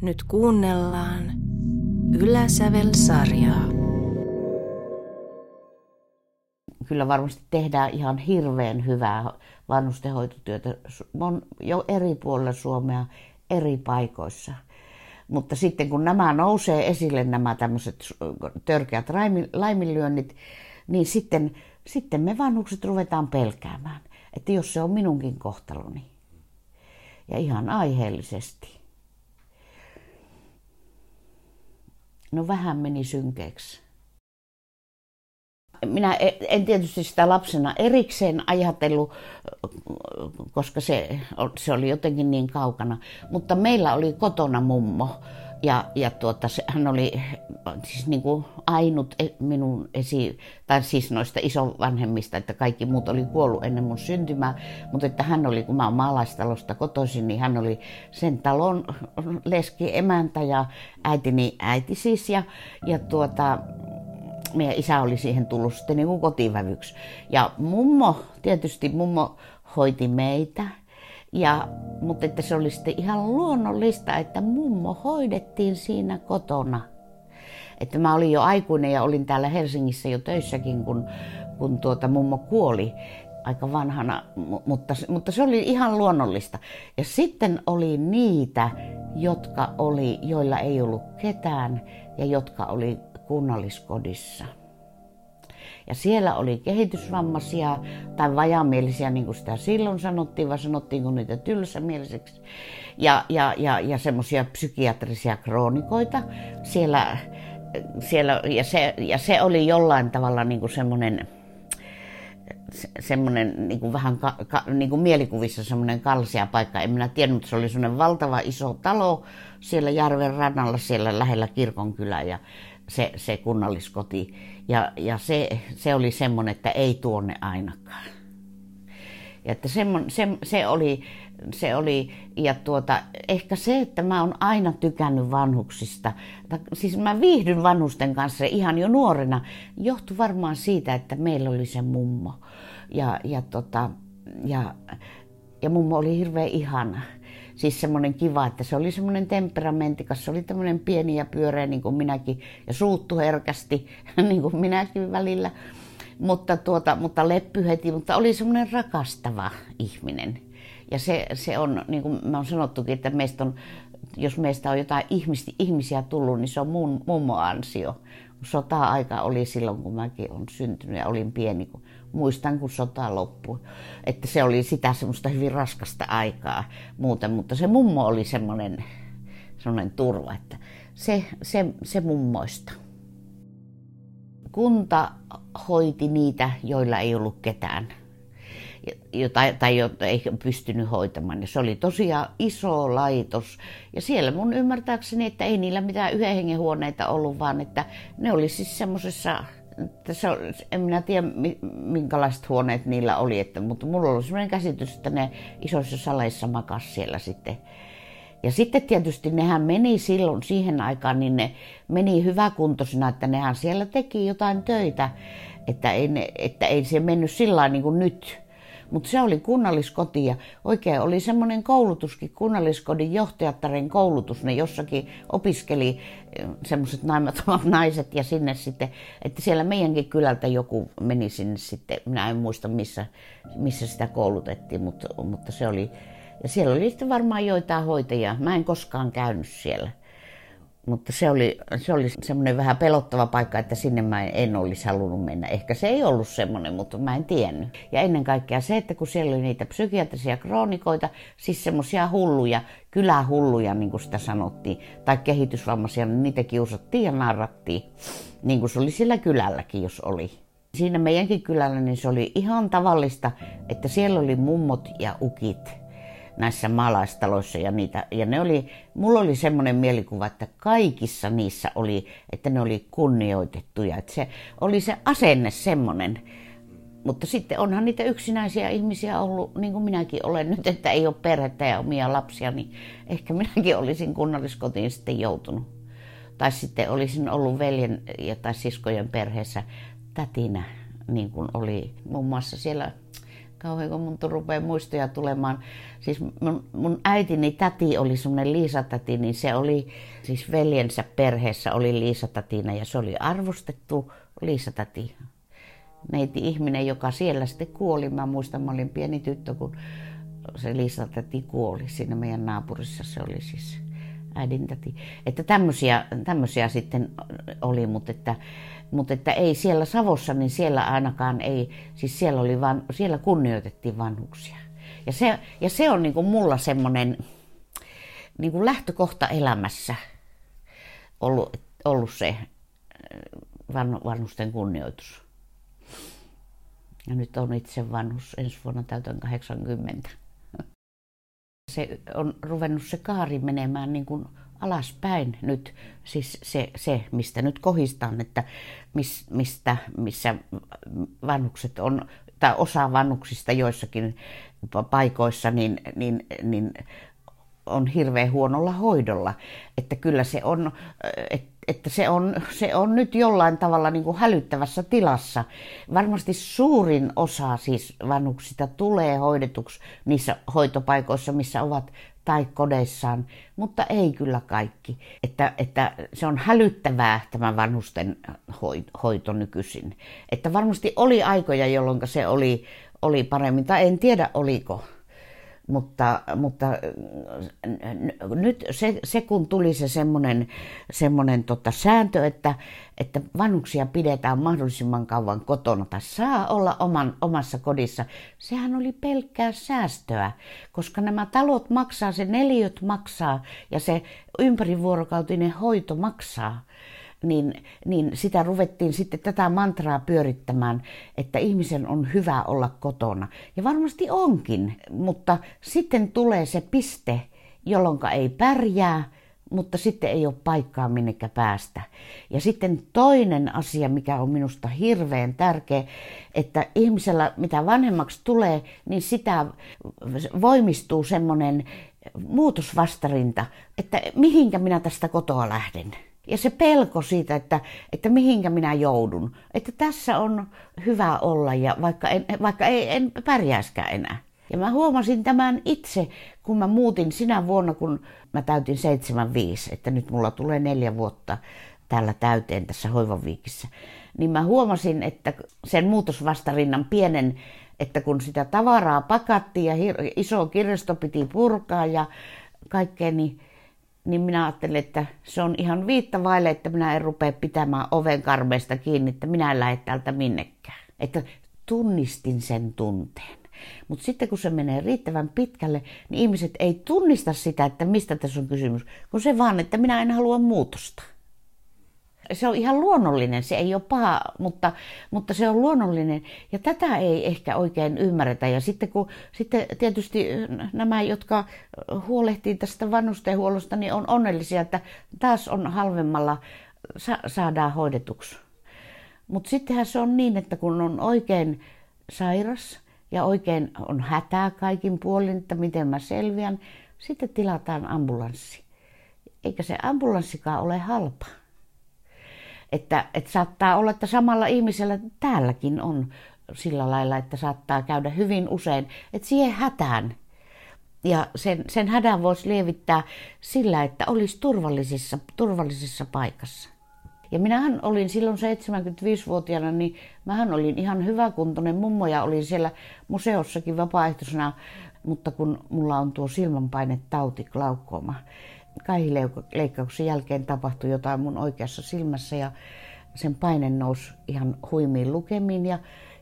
Nyt kuunnellaan Yläsävel-sarjaa. Kyllä varmasti tehdään ihan hirveän hyvää vanhustenhoitotyötä jo eri puolilla Suomea, eri paikoissa. Mutta sitten kun nämä nousee esille, nämä tämmöiset törkeät laiminlyönnit, niin sitten, sitten me vanhukset ruvetaan pelkäämään, että jos se on minunkin kohtaloni. Ja ihan aiheellisesti. No vähän meni synkeeksi. Minä e- en tietysti sitä lapsena erikseen ajatellut, koska se, se oli jotenkin niin kaukana. Mutta meillä oli kotona mummo, ja, ja tuota, hän oli siis niin kuin ainut e, minun esi, tai siis noista isovanhemmista, että kaikki muut oli kuollut ennen mun syntymää, mutta että hän oli, kun mä oon maalaistalosta kotoisin, niin hän oli sen talon leski emäntä ja äitini äiti siis, ja, ja tuota, meidän isä oli siihen tullut sitten niin kuin kotivävyksi. Ja mummo, tietysti mummo hoiti meitä, ja, mutta että se oli sitten ihan luonnollista, että mummo hoidettiin siinä kotona. Että mä olin jo aikuinen ja olin täällä Helsingissä jo töissäkin, kun, kun tuota mummo kuoli aika vanhana, mutta, mutta se oli ihan luonnollista. Ja sitten oli niitä, jotka oli, joilla ei ollut ketään ja jotka oli kunnalliskodissa. Ja siellä oli kehitysvammaisia tai vajamielisiä, niin kuin sitä silloin sanottiin, vai sanottiinko niitä tylsämieliseksi. Ja, ja, ja, ja semmoisia psykiatrisia kroonikoita siellä, siellä ja, se, ja se oli jollain tavalla niin kuin semmoinen, semmoinen niin kuin vähän ka, ka, niin kuin mielikuvissa semmoinen kalsia paikka. En minä tiennyt, että se oli semmoinen valtava iso talo siellä järven rannalla, siellä lähellä kirkonkylä ja se, se kunnalliskoti. Ja, ja se, se oli semmoinen, että ei tuonne ainakaan. Ja että semmon, se, se, oli, se oli, ja tuota, ehkä se, että mä oon aina tykännyt vanhuksista, siis mä viihdyn vanhusten kanssa ihan jo nuorena, johtui varmaan siitä, että meillä oli se mummo. Ja, ja, tota, ja, ja mummo oli hirveän ihana siis semmoinen kiva, että se oli semmoinen temperamentikas, se oli tämmöinen pieni ja pyöreä niin kuin minäkin ja suuttu herkästi niin kuin minäkin välillä. Mutta, tuota, mutta leppy heti, mutta oli semmoinen rakastava ihminen. Ja se, se on, niin kuin mä oon sanottukin, että meistä on, jos meistä on jotain ihmisiä tullut, niin se on mun mummo ansio. Sota-aika oli silloin, kun mäkin olen syntynyt ja olin pieni, kun muistan, kun sota loppui. Että se oli sitä semmoista hyvin raskasta aikaa muuten, mutta se mummo oli semmoinen, semmoinen turva, että se, se, se mummoista. Kunta hoiti niitä, joilla ei ollut ketään jota, tai jota ei pystynyt hoitamaan. Ja se oli tosiaan iso laitos. Ja siellä mun ymmärtääkseni, että ei niillä mitään yhden hengen huoneita ollut, vaan että ne oli siis semmoisessa tässä on, en minä tiedä minkälaiset huoneet niillä oli, että, mutta mulla oli sellainen käsitys, että ne isoissa saleissa makas siellä sitten. Ja sitten tietysti nehän meni silloin siihen aikaan, niin ne meni hyväkuntoisena, että nehän siellä teki jotain töitä, että ei, ne, että ei se mennyt sillä niin kuin nyt mutta se oli kunnalliskoti ja oikein oli semmoinen koulutuskin, kunnalliskodin johtajattaren koulutus. Ne jossakin opiskeli eh, semmoiset naimattomat naiset ja sinne sitten, että siellä meidänkin kylältä joku meni sinne sitten, minä en muista missä, missä sitä koulutettiin, mutta, mutta se oli, ja siellä oli sitten varmaan joitain hoitajia. Mä en koskaan käynyt siellä. Mutta se oli, se oli semmoinen vähän pelottava paikka, että sinne mä en olisi halunnut mennä. Ehkä se ei ollut semmoinen, mutta mä en tiennyt. Ja ennen kaikkea se, että kun siellä oli niitä psykiatrisia kroonikoita, siis semmoisia hulluja, kylähulluja, niin kuin sitä sanottiin, tai kehitysvammaisia, niin niitä kiusattiin ja narrattiin, niin kuin se oli sillä kylälläkin, jos oli. Siinä meidänkin kylällä niin se oli ihan tavallista, että siellä oli mummot ja ukit näissä maalaistaloissa ja niitä. Ja ne oli, mulla oli semmoinen mielikuva, että kaikissa niissä oli, että ne oli kunnioitettuja. Että se oli se asenne semmoinen. Mutta sitten onhan niitä yksinäisiä ihmisiä ollut, niin kuin minäkin olen nyt, että ei ole perhettä ja omia lapsia, niin ehkä minäkin olisin kunnalliskotiin sitten joutunut. Tai sitten olisin ollut veljen ja tai siskojen perheessä tätinä, niin kuin oli muun muassa siellä kauhean kun mun rupeaa muistoja tulemaan. Siis mun, mun äitini täti oli semmoinen Liisa-täti, niin se oli, siis veljensä perheessä oli Liisa-tätinä ja se oli arvostettu Liisa-täti. Neiti ihminen, joka siellä sitten kuoli. Mä muistan, mä olin pieni tyttö, kun se Liisa-täti kuoli siinä meidän naapurissa. Se oli siis äidintäti. Että tämmöisiä, tämmöisiä sitten oli, mutta että, mutta että ei siellä Savossa, niin siellä ainakaan ei, siis siellä, oli van, siellä kunnioitettiin vanhuksia. Ja se, ja se on niin kuin mulla semmoinen niin kuin lähtökohta elämässä ollut, ollut se äh, van, vanhusten kunnioitus. Ja nyt on itse vanhus, ensi vuonna täytän 80 se on ruvennut se kaari menemään niin kuin alaspäin nyt, siis se, se mistä nyt kohistaan, että mis, mistä, missä vanhukset on, tai osa vanhuksista joissakin paikoissa, niin, niin, niin on hirveän huonolla hoidolla. Että kyllä se on, että että se on, se on nyt jollain tavalla niin kuin hälyttävässä tilassa. Varmasti suurin osa siis vanhuksista tulee hoidetuksi niissä hoitopaikoissa, missä ovat tai kodeissaan, mutta ei kyllä kaikki. Että, että se on hälyttävää tämä vanhusten hoito nykyisin. Että varmasti oli aikoja, jolloin se oli, oli paremmin, tai en tiedä oliko mutta, mutta nyt se, se kun tuli se semmoinen, semmoinen tota sääntö, että, että vanhuksia pidetään mahdollisimman kauan kotona tai saa olla oman, omassa kodissa, sehän oli pelkkää säästöä, koska nämä talot maksaa, se neliöt maksaa ja se ympärivuorokautinen hoito maksaa niin, niin sitä ruvettiin sitten tätä mantraa pyörittämään, että ihmisen on hyvä olla kotona. Ja varmasti onkin, mutta sitten tulee se piste, jolloin ei pärjää, mutta sitten ei ole paikkaa minnekä päästä. Ja sitten toinen asia, mikä on minusta hirveän tärkeä, että ihmisellä mitä vanhemmaksi tulee, niin sitä voimistuu semmoinen muutosvastarinta, että mihinkä minä tästä kotoa lähden. Ja se pelko siitä, että, että mihinkä minä joudun. Että tässä on hyvä olla ja vaikka en, vaikka ei, en pärjäiskään enää. Ja mä huomasin tämän itse, kun mä muutin sinä vuonna, kun mä täytin 75, että nyt mulla tulee neljä vuotta täällä täyteen tässä hoivaviikissä. Niin mä huomasin, että sen muutosvastarinnan pienen, että kun sitä tavaraa pakattiin ja iso kirjasto piti purkaa ja kaikkea, niin niin minä ajattelin, että se on ihan viitta vaille, että minä en rupea pitämään oven karmeista kiinni, että minä en lähde täältä minnekään. Että tunnistin sen tunteen. Mutta sitten kun se menee riittävän pitkälle, niin ihmiset ei tunnista sitä, että mistä tässä on kysymys, kun se vaan, että minä en halua muutosta se on ihan luonnollinen, se ei ole paha, mutta, mutta se on luonnollinen. Ja tätä ei ehkä oikein ymmärretä. Ja sitten kun sitten tietysti nämä, jotka huolehtii tästä vanhustenhuollosta, niin on onnellisia, että taas on halvemmalla sa- saadaan hoidetuksi. Mutta sittenhän se on niin, että kun on oikein sairas ja oikein on hätää kaikin puolin, että miten mä selviän, sitten tilataan ambulanssi. Eikä se ambulanssikaan ole halpa. Että, että saattaa olla, että samalla ihmisellä täälläkin on sillä lailla, että saattaa käydä hyvin usein, että siihen hätään. Ja sen, sen hädän voisi lievittää sillä, että olisi turvallisissa, turvallisessa paikassa. Ja minähän olin silloin 75-vuotiaana, niin mähän olin ihan hyväkuntoinen mummo ja olin siellä museossakin vapaaehtoisena, mutta kun mulla on tuo silmänpainetauti, glaukoma, kaihileikkauksen jälkeen tapahtui jotain mun oikeassa silmässä ja sen paine nousi ihan huimiin lukemiin ja,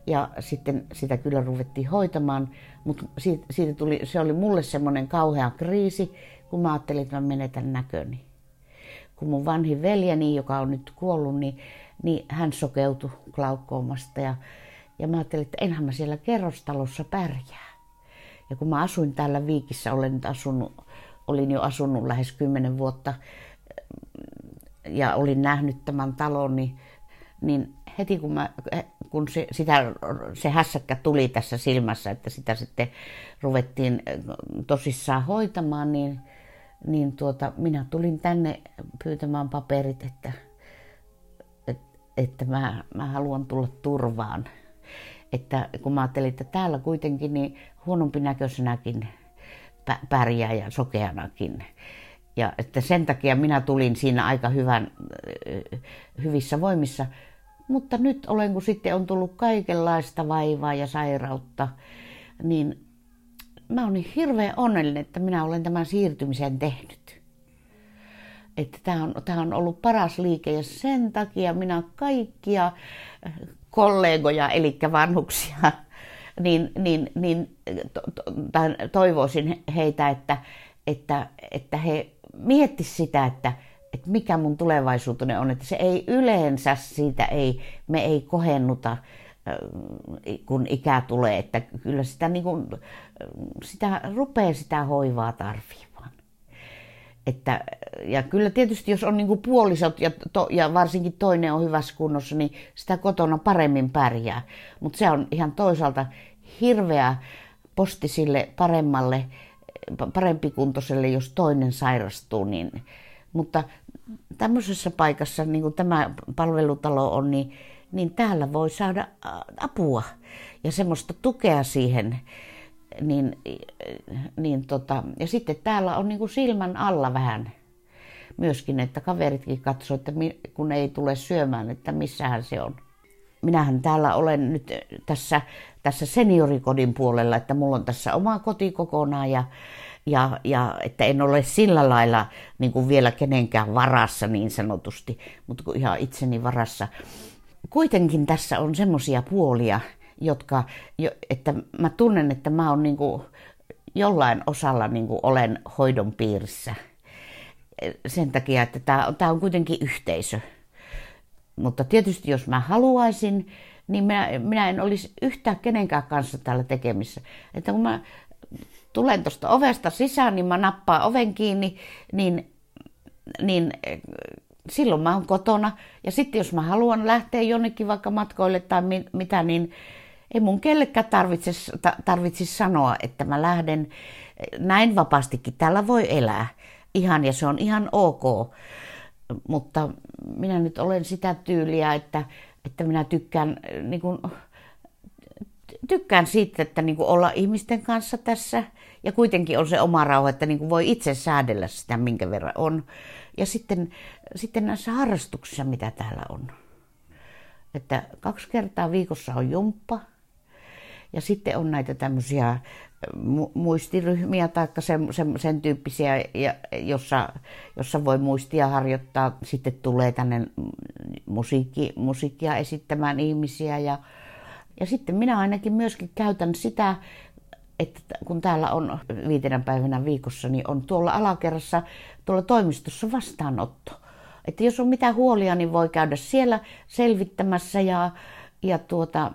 ja sitten sitä kyllä ruvettiin hoitamaan, mutta siitä, siitä tuli, se oli mulle semmoinen kauhea kriisi, kun mä ajattelin, että mä menetän näköni. Kun mun vanhin veljeni, joka on nyt kuollut, niin, niin hän sokeutui glaukkoomasta ja, ja mä ajattelin, että enhän mä siellä kerrostalossa pärjää. Ja kun mä asuin täällä Viikissä, olen nyt asunut olin jo asunut lähes kymmenen vuotta ja olin nähnyt tämän talon, niin, niin heti kun, mä, kun se, sitä, se hässäkkä tuli tässä silmässä, että sitä sitten ruvettiin tosissaan hoitamaan, niin, niin tuota, minä tulin tänne pyytämään paperit, että, että, että mä, mä haluan tulla turvaan. että kun mä ajattelin, että täällä kuitenkin niin huonompi näköisenäkin pärjää ja sokeanakin. Ja että sen takia minä tulin siinä aika hyvän, hyvissä voimissa. Mutta nyt olen, kun sitten on tullut kaikenlaista vaivaa ja sairautta, niin mä olen hirveän onnellinen, että minä olen tämän siirtymisen tehnyt. Että tämä on, tämä on ollut paras liike ja sen takia minä kaikkia kollegoja, eli vanhuksia, niin, niin, niin to, to, toivoisin heitä, että, että, että he miettisivät sitä, että, että mikä mun tulevaisuuteni on, että se ei yleensä siitä ei, me ei kohennuta, kun ikä tulee, että kyllä sitä, niin kuin, sitä rupeaa sitä hoivaa tarvimaan. Että, ja kyllä tietysti jos on niin puolisot ja, to, ja varsinkin toinen on hyvässä kunnossa, niin sitä kotona paremmin pärjää. Mutta se on ihan toisaalta hirveä posti sille paremmalle, parempikuntoiselle, jos toinen sairastuu. Niin, mutta tämmöisessä paikassa, niin kuin tämä palvelutalo on, niin, niin täällä voi saada apua ja semmoista tukea siihen. Niin, niin tota, ja sitten täällä on niin kuin silmän alla vähän myöskin, että kaveritkin katsoo, että kun ei tule syömään, että missähän se on. Minähän täällä olen nyt tässä, tässä seniorikodin puolella, että mulla on tässä oma koti kokonaan ja, ja, ja että en ole sillä lailla niin kuin vielä kenenkään varassa niin sanotusti, mutta ihan itseni varassa. Kuitenkin tässä on semmoisia puolia, jotka, että mä tunnen, että mä oon niin kuin jollain osalla niin kuin olen hoidon piirissä. Sen takia, että tämä, tämä on kuitenkin yhteisö. Mutta tietysti jos mä haluaisin, niin minä, minä en olisi yhtään kenenkään kanssa täällä tekemissä. Että kun mä tulen tuosta ovesta sisään, niin mä nappaan oven kiinni, niin, niin silloin mä oon kotona. Ja sitten jos mä haluan lähteä jonnekin vaikka matkoille tai mi, mitä, niin ei mun kellekään tarvitsisi, tarvitsisi sanoa, että mä lähden näin vapaastikin. Täällä voi elää ihan ja se on ihan ok. Mutta minä nyt olen sitä tyyliä, että, että minä tykkään, niin kuin, tykkään siitä, että niin kuin olla ihmisten kanssa tässä. Ja kuitenkin on se oma rauha, että niin kuin voi itse säädellä sitä, minkä verran on. Ja sitten, sitten näissä harrastuksissa, mitä täällä on. Että kaksi kertaa viikossa on jumppa. Ja sitten on näitä tämmöisiä muistiryhmiä tai sen, sen, sen tyyppisiä, ja, jossa, jossa voi muistia harjoittaa. Sitten tulee tänne musiikki, musiikkia esittämään ihmisiä ja, ja sitten minä ainakin myöskin käytän sitä, että kun täällä on viitenä päivänä viikossa, niin on tuolla alakerrassa, tuolla toimistossa vastaanotto. Että jos on mitään huolia, niin voi käydä siellä selvittämässä ja, ja, tuota,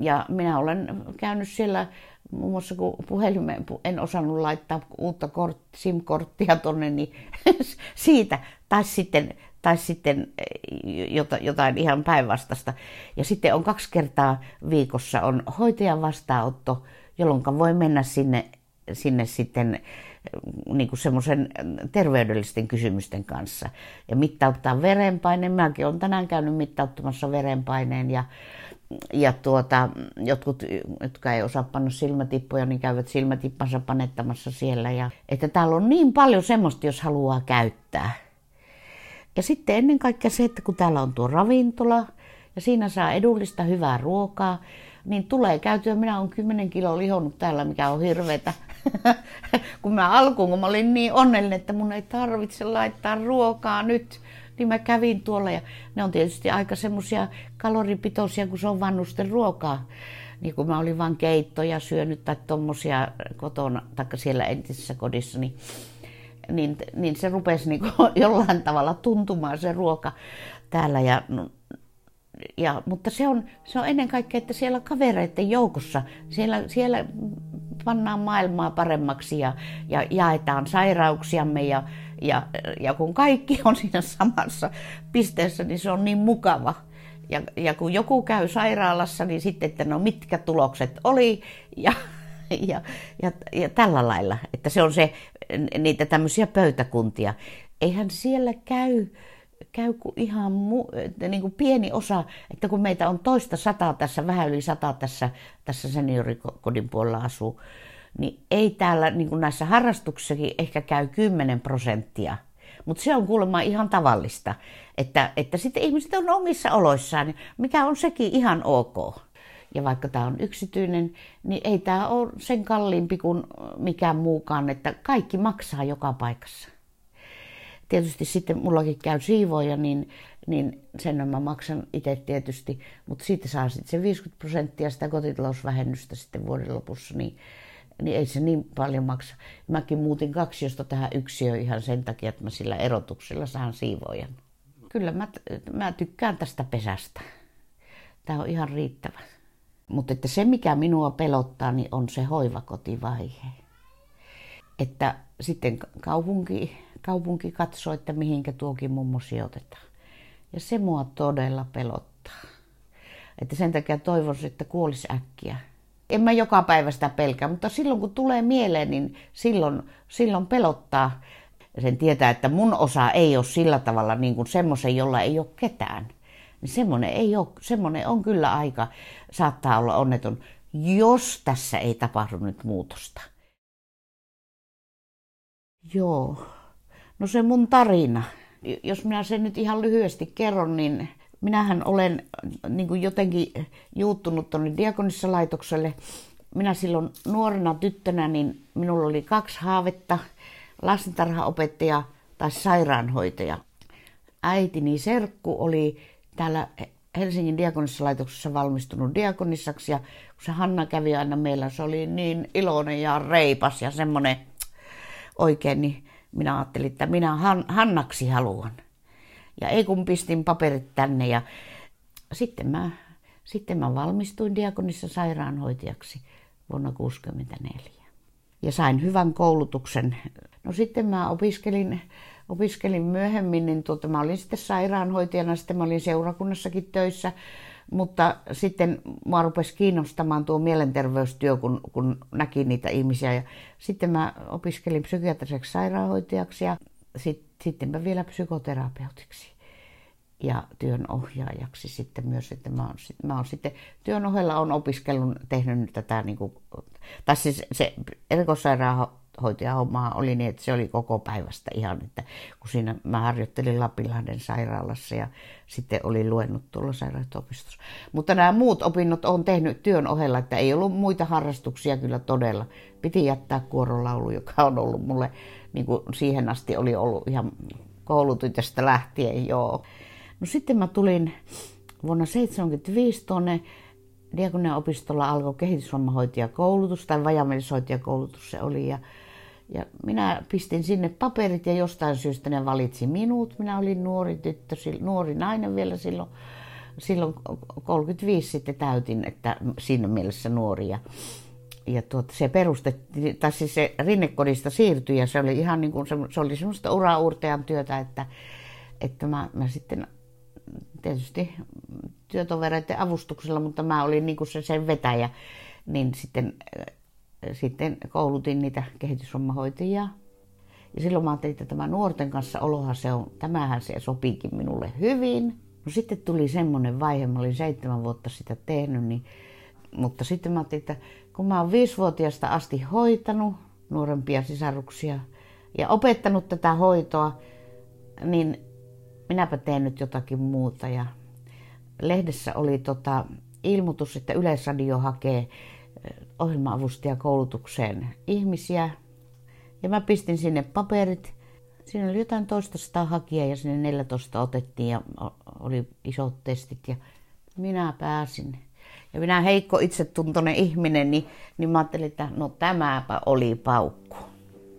ja minä olen käynyt siellä muun muassa kun puhelimeen en osannut laittaa uutta kort, SIM-korttia tuonne, niin siitä, tai sitten, tai sitten eh, jotain ihan päinvastasta. Ja sitten on kaksi kertaa viikossa on hoitajan vastaanotto, jolloin voi mennä sinne, sinne sitten niin kuin semmoisen terveydellisten kysymysten kanssa. Ja mittauttaa verenpaineen. Mäkin olen tänään käynyt mittauttamassa verenpaineen ja ja tuota, jotkut, jotka ei osaa panna silmätippuja, niin käyvät silmätippansa panettamassa siellä. Ja, että täällä on niin paljon semmoista, jos haluaa käyttää. Ja sitten ennen kaikkea se, että kun täällä on tuo ravintola ja siinä saa edullista hyvää ruokaa, niin tulee käytyä. Minä olen 10 kiloa lihonnut täällä, mikä on hirveetä. Kun mä alkuun, kun mä olin niin onnellinen, että mun ei tarvitse laittaa ruokaa nyt, niin mä kävin tuolla ja ne on tietysti aika semmoisia kaloripitoisia, kun se on vannusten ruokaa. Niin kun mä olin vain keittoja syönyt tai tommosia kotona, tai siellä entisessä kodissa, niin, niin, niin se rupesi niin jollain tavalla tuntumaan se ruoka täällä. Ja, ja, mutta se on, se on ennen kaikkea, että siellä kavereiden joukossa, siellä, siellä pannaan maailmaa paremmaksi ja, ja jaetaan sairauksiamme ja, ja, ja kun kaikki on siinä samassa pisteessä, niin se on niin mukava. Ja, ja kun joku käy sairaalassa, niin sitten, että no mitkä tulokset oli ja, ja, ja, ja tällä lailla. Että se on se, niitä tämmöisiä pöytäkuntia. Eihän siellä käy käy kuin ihan mu- niin kuin pieni osa, että kun meitä on toista sataa tässä, vähän yli sataa tässä, tässä seniorikodin puolella asuu, niin ei täällä niin kuin näissä harrastuksissakin ehkä käy 10 prosenttia. Mutta se on kuulemma ihan tavallista, että, että sitten ihmiset on omissa oloissaan, mikä on sekin ihan ok. Ja vaikka tämä on yksityinen, niin ei tämä ole sen kalliimpi kuin mikään muukaan, että kaikki maksaa joka paikassa. Tietysti sitten mullakin käy siivoja, niin, niin sen mä maksan itse tietysti, mutta siitä saa sitten se 50 prosenttia sitä kotitalousvähennystä sitten vuoden lopussa, niin, niin ei se niin paljon maksa. Mäkin muutin kaksiosta tähän yksiöön ihan sen takia, että mä sillä erotuksella saan siivojan. Kyllä mä, mä tykkään tästä pesästä. Tämä on ihan riittävä. Mutta että se, mikä minua pelottaa, niin on se hoivakotivaihe. Että sitten kaupunki, kaupunki katsoo, että mihinkä tuokin mummo sijoitetaan. Ja se mua todella pelottaa. Että sen takia toivoisin, että kuolisi äkkiä. En mä joka päivä sitä pelkää, mutta silloin kun tulee mieleen, niin silloin, silloin pelottaa. Sen tietää, että mun osa ei ole sillä tavalla niin kuin semmoisen, jolla ei ole ketään niin semmoinen, ei ole, semmoinen on kyllä aika, saattaa olla onneton, jos tässä ei tapahdu nyt muutosta. Joo, no se mun tarina. Jos minä sen nyt ihan lyhyesti kerron, niin minähän olen niin kuin jotenkin juuttunut tuonne diakonissalaitokselle. Minä silloin nuorena tyttönä, niin minulla oli kaksi haavetta, lastentarhaopettaja tai sairaanhoitaja. Äitini serkku oli täällä Helsingin diakonissalaitoksessa valmistunut diakonissaksi ja kun se Hanna kävi aina meillä, se oli niin iloinen ja reipas ja semmoinen oikein, niin minä ajattelin, että minä Han, Hannaksi haluan. Ja ei kun pistin paperit tänne ja sitten mä, sitten mä valmistuin diakonissa sairaanhoitajaksi vuonna 1964. Ja sain hyvän koulutuksen. No sitten mä opiskelin opiskelin myöhemmin, niin tuota, mä olin sitten sairaanhoitajana, sitten mä olin seurakunnassakin töissä, mutta sitten mua rupesi kiinnostamaan tuo mielenterveystyö, kun, kun näki niitä ihmisiä. Ja sitten mä opiskelin psykiatriseksi sairaanhoitajaksi ja sit, sitten mä vielä psykoterapeutiksi ja työnohjaajaksi sitten myös, että mä oon, mä oon sitten työn ohella on opiskellut, tehnyt tätä, niin kuin, tai siis se erikoissairaanhoitaja hoitajahommaa oli niin, että se oli koko päivästä ihan, että kun siinä mä harjoittelin Lapinlahden sairaalassa ja sitten oli luennut tuolla sairaanhoito-opistossa. Mutta nämä muut opinnot on tehnyt työn ohella, että ei ollut muita harrastuksia kyllä todella. Piti jättää kuorolaulu, joka on ollut mulle, niin kuin siihen asti oli ollut ihan koulutytöstä lähtien, joo. No sitten mä tulin vuonna 1975 tuonne Diakonian opistolla alkoi kehitysvammahoitajakoulutus tai vajamielisoitajakoulutus se oli ja ja minä pistin sinne paperit ja jostain syystä ne valitsi minut. Minä olin nuori tyttö, nuori nainen vielä silloin. Silloin 35 sitten täytin, että siinä mielessä nuori. Ja, ja tuota, se perustettiin, tai siis se rinnekodista siirtyi ja se oli ihan niin kuin, se, se oli semmoista uraurtean työtä, että, että mä, mä sitten tietysti työtovereiden avustuksella, mutta mä olin niin kuin se sen vetäjä, niin sitten sitten koulutin niitä kehitysvammahoitajia. Ja silloin mä ajattelin, että tämä nuorten kanssa oloha se on, tämähän se sopiikin minulle hyvin. No sitten tuli semmoinen vaihe, mä olin seitsemän vuotta sitä tehnyt, niin, mutta sitten mä ajattelin, että kun mä oon viisivuotiaasta asti hoitanut nuorempia sisaruksia ja opettanut tätä hoitoa, niin minäpä teen nyt jotakin muuta. Ja lehdessä oli tota ilmoitus, että Yleisradio hakee ohjelma-avustajakoulutukseen ihmisiä. Ja mä pistin sinne paperit. Siinä oli jotain toista sataa hakijaa ja sinne 14 otettiin ja oli isot testit ja minä pääsin. Ja minä heikko itsetuntoinen ihminen, niin, niin mä ajattelin, että no tämäpä oli paukku.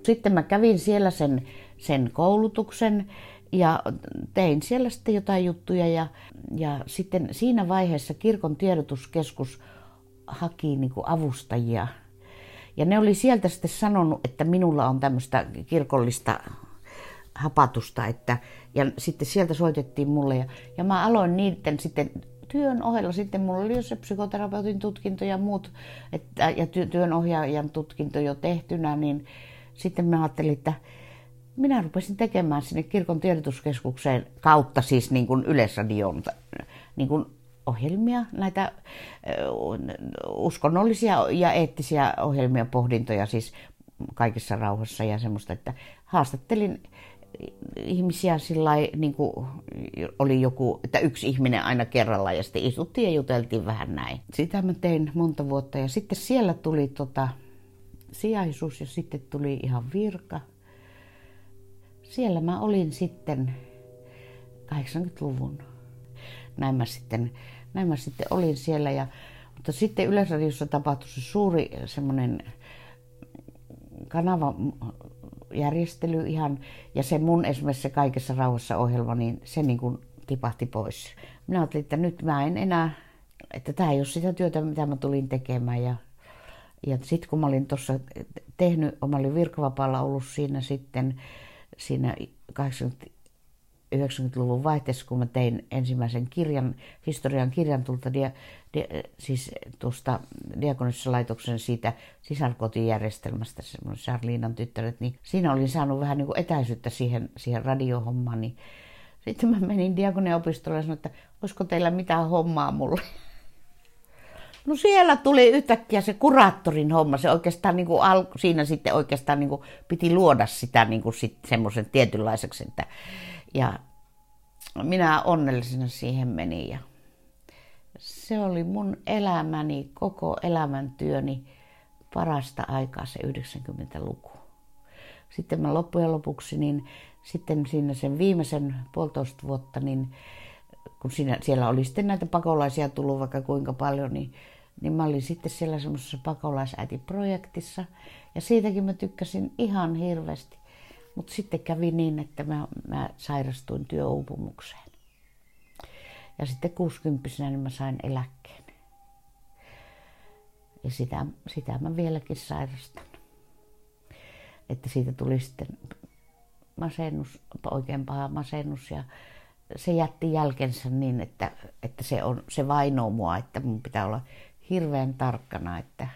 Sitten mä kävin siellä sen, sen koulutuksen ja tein siellä sitten jotain juttuja ja, ja sitten siinä vaiheessa kirkon tiedotuskeskus haki niin kuin avustajia. Ja ne oli sieltä sitten sanonut, että minulla on tämmöistä kirkollista hapatusta, että, ja sitten sieltä soitettiin mulle, ja, ja mä aloin niiden sitten työn ohella, sitten mulla oli jo se psykoterapeutin tutkinto ja muut, että, ja ty, työnohjaajan tutkinto jo tehtynä, niin sitten mä ajattelin, että minä rupesin tekemään sinne kirkon tiedotuskeskukseen kautta siis niin kuin Yleisradion niin kuin ohjelmia, näitä uskonnollisia ja eettisiä ohjelmia, pohdintoja siis kaikessa rauhassa ja semmoista, että haastattelin ihmisiä sillä niin kuin oli joku, että yksi ihminen aina kerralla ja sitten istuttiin ja juteltiin vähän näin. Sitä mä tein monta vuotta ja sitten siellä tuli tota, sijaisuus ja sitten tuli ihan virka. Siellä mä olin sitten 80-luvun. Näin mä sitten, näin mä sitten olin siellä ja mutta sitten Yleisradiossa tapahtui se suuri semmoinen kanava järjestely ihan, ja se mun esimerkiksi se kaikessa rauhassa ohjelma, niin se niin kuin tipahti pois. Minä ajattelin, että nyt mä en enää, että tämä ei ole sitä työtä, mitä mä tulin tekemään. Ja, ja sitten kun mä olin tuossa tehnyt, mä olin virkavapaalla ollut siinä sitten, siinä 80 90-luvun vaihteessa, kun mä tein ensimmäisen kirjan, historian kirjan tulta, dia, dia, siis tuosta laitoksen siitä sisarkotijärjestelmästä, semmoinen Charliinan tyttäret, niin siinä olin saanut vähän niin kuin etäisyyttä siihen, siihen radiohommaan, niin sitten mä menin diakoneopistolle ja sanoin, että olisiko teillä mitään hommaa mulle. No siellä tuli yhtäkkiä se kuraattorin homma, se oikeastaan niin kuin al, siinä sitten oikeastaan niin kuin piti luoda sitä niin kuin sit semmoisen tietynlaiseksi, että ja minä onnellisena siihen menin ja se oli mun elämäni, koko elämäntyöni parasta aikaa se 90-luku. Sitten mä loppujen lopuksi, niin sitten siinä sen viimeisen puolitoista vuotta, niin kun siinä, siellä oli sitten näitä pakolaisia tullut vaikka kuinka paljon, niin, niin mä olin sitten siellä semmoisessa pakolaisäitiprojektissa. Ja siitäkin mä tykkäsin ihan hirveästi. Mutta sitten kävi niin, että mä, mä sairastuin työuupumukseen. Ja sitten 60 niin mä sain eläkkeen. Ja sitä, sitä mä vieläkin sairastan. Että siitä tuli sitten masennus, oikein paha masennus ja se jätti jälkensä niin, että, että se, on, se vainoo mua, että mun pitää olla hirveän tarkkana, että,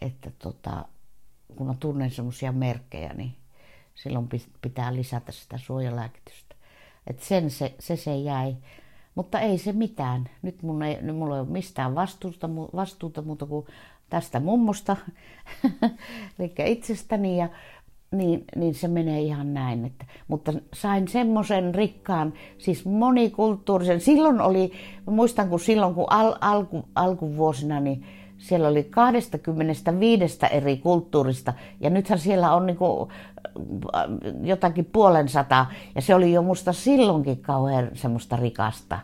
että tota, kun mä tunnen semmoisia merkkejä, niin silloin pitää lisätä sitä suojalääkitystä. Et sen se, se, se jäi. Mutta ei se mitään. Nyt mun ei, nyt mulla ei ole mistään vastuuta, vastuuta muuta kuin tästä mummosta, eli itsestäni. Ja, niin, niin se menee ihan näin. Että, mutta sain semmoisen rikkaan, siis monikulttuurisen. Silloin oli, muistan kun silloin kun al, alku, alkuvuosina, niin siellä oli 25 eri kulttuurista ja nythän siellä on niinku äh, jotakin puolen sata ja se oli jo musta silloinkin kauhean semmoista rikasta,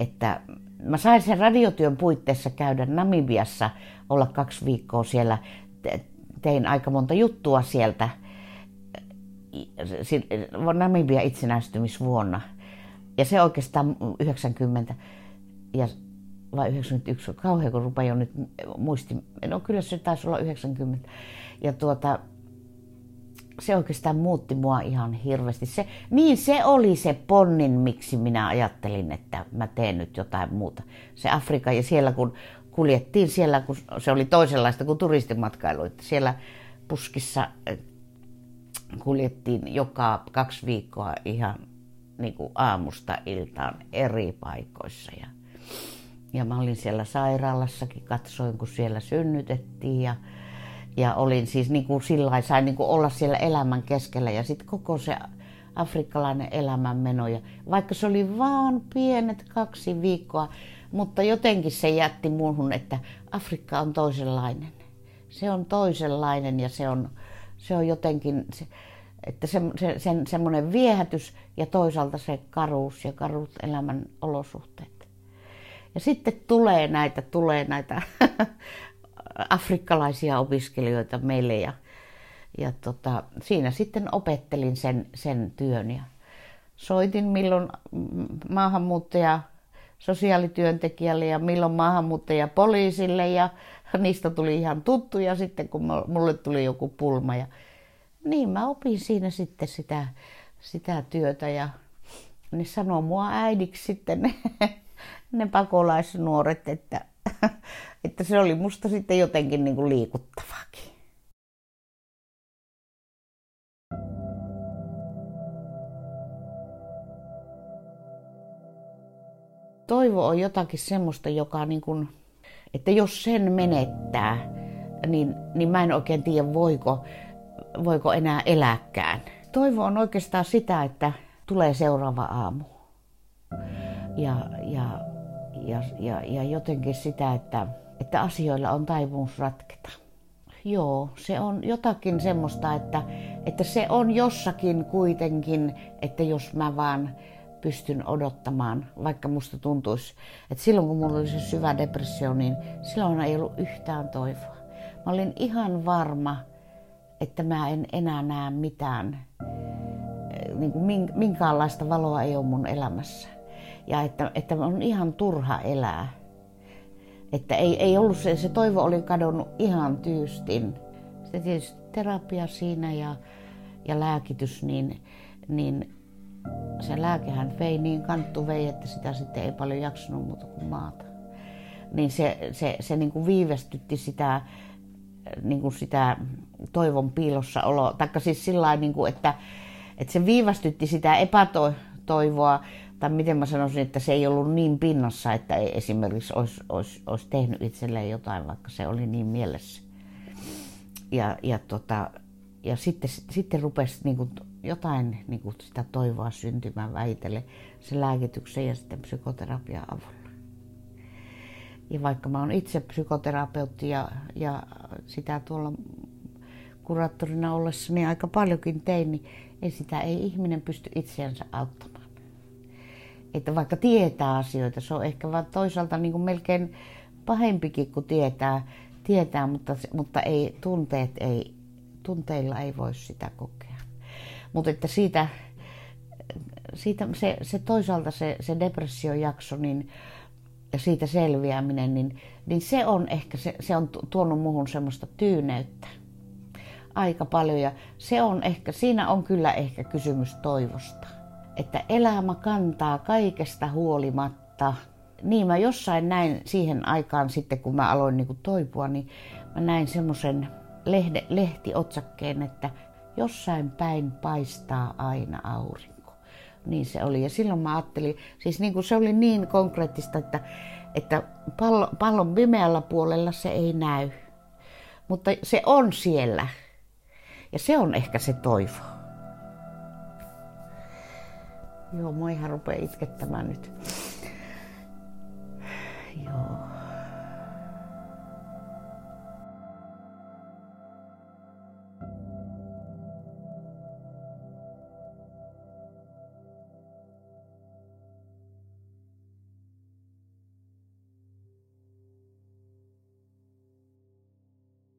että mä sain sen radiotyön puitteissa käydä Namibiassa, olla kaksi viikkoa siellä, tein aika monta juttua sieltä Namibia itsenäistymisvuonna. Ja se oikeastaan 90. Ja vai 91, kauhean kun rupeaa jo nyt muisti, no kyllä se taisi olla 90. Ja tuota, se oikeastaan muutti mua ihan hirveästi. Se, niin se oli se ponnin, miksi minä ajattelin, että mä teen nyt jotain muuta. Se Afrika ja siellä kun kuljettiin siellä, kun se oli toisenlaista kuin turistimatkailu, että siellä puskissa eh, kuljettiin joka kaksi viikkoa ihan niin kuin aamusta iltaan eri paikoissa. Ja ja mä olin siellä sairaalassakin, katsoin kun siellä synnytettiin ja, ja olin siis niin kuin sillä sain niin kuin olla siellä elämän keskellä ja sitten koko se afrikkalainen elämänmeno. Ja vaikka se oli vaan pienet kaksi viikkoa, mutta jotenkin se jätti muuhun, että Afrikka on toisenlainen. Se on toisenlainen ja se on, se on jotenkin, se, että se, se, sen, semmoinen viehätys ja toisaalta se karuus ja karut elämän olosuhteet. Ja sitten tulee näitä, tulee näitä afrikkalaisia opiskelijoita meille ja, ja tota, siinä sitten opettelin sen, sen työn ja soitin milloin maahanmuuttaja sosiaalityöntekijälle ja milloin maahanmuuttaja poliisille ja niistä tuli ihan tuttuja sitten kun mulle tuli joku pulma ja niin mä opin siinä sitten sitä, sitä työtä ja ne sanoo mua äidiksi sitten ne pakolaisnuoret, että, että se oli musta sitten jotenkin niin kuin liikuttavakin. Toivo on jotakin semmoista, joka niin kuin, että jos sen menettää, niin, niin mä en oikein tiedä, voiko, voiko enää elääkään. Toivo on oikeastaan sitä, että tulee seuraava aamu. Ja, ja, ja, ja, ja jotenkin sitä, että, että asioilla on taipumus ratketa. Joo, se on jotakin semmoista, että, että se on jossakin kuitenkin, että jos mä vaan pystyn odottamaan, vaikka musta tuntuisi, että silloin kun mulla oli se syvä depressio, niin silloin ei ollut yhtään toivoa. Mä olin ihan varma, että mä en enää näe mitään, niin kuin minkäänlaista valoa ei ole mun elämässä. Ja että, että on ihan turha elää. Että ei, ei ollut se, se toivo oli kadonnut ihan tyystin. Sitten tietysti terapia siinä ja, ja lääkitys, niin, niin se lääkehän vei niin kanttu vei, että sitä sitten ei paljon jaksanut muuta kuin maata. Niin se, se, se niin kuin viivästytti sitä, niin kuin sitä toivon piilossa olo, taikka siis sillä niin että, että se viivästytti sitä epätoivoa, tai miten mä sanoisin, että se ei ollut niin pinnassa, että ei esimerkiksi olisi, olisi, olisi tehnyt itselleen jotain, vaikka se oli niin mielessä. Ja, ja, tota, ja sitten, sitten rupesi niin kuin jotain niin kuin sitä toivoa syntymään väitelle sen lääkityksen ja sitten psykoterapian avulla. Ja vaikka mä oon itse psykoterapeutti ja, ja sitä tuolla kuraattorina ollessani aika paljonkin tein, niin ei sitä ei ihminen pysty itseänsä auttamaan. Että vaikka tietää asioita, se on ehkä vaan toisaalta niin kuin melkein pahempikin kuin tietää, tietää mutta, mutta ei, tunteet ei, tunteilla ei voi sitä kokea. Mutta että siitä, siitä se, se toisaalta se, se depressiojakso niin, ja siitä selviäminen, niin, niin se on ehkä, se, se on tuonut muhun semmoista tyyneyttä aika paljon. Ja se on ehkä, siinä on kyllä ehkä kysymys toivosta. Että elämä kantaa kaikesta huolimatta. Niin mä jossain näin siihen aikaan sitten, kun mä aloin niin kuin toipua, niin mä näin semmoisen lehtiotsakkeen, että jossain päin paistaa aina aurinko. Niin se oli. Ja silloin mä ajattelin, siis niin kuin se oli niin konkreettista, että, että pallo, pallon pimeällä puolella se ei näy. Mutta se on siellä. Ja se on ehkä se toivo. Joo, mua ihan rupeaa itkettämään nyt. Joo.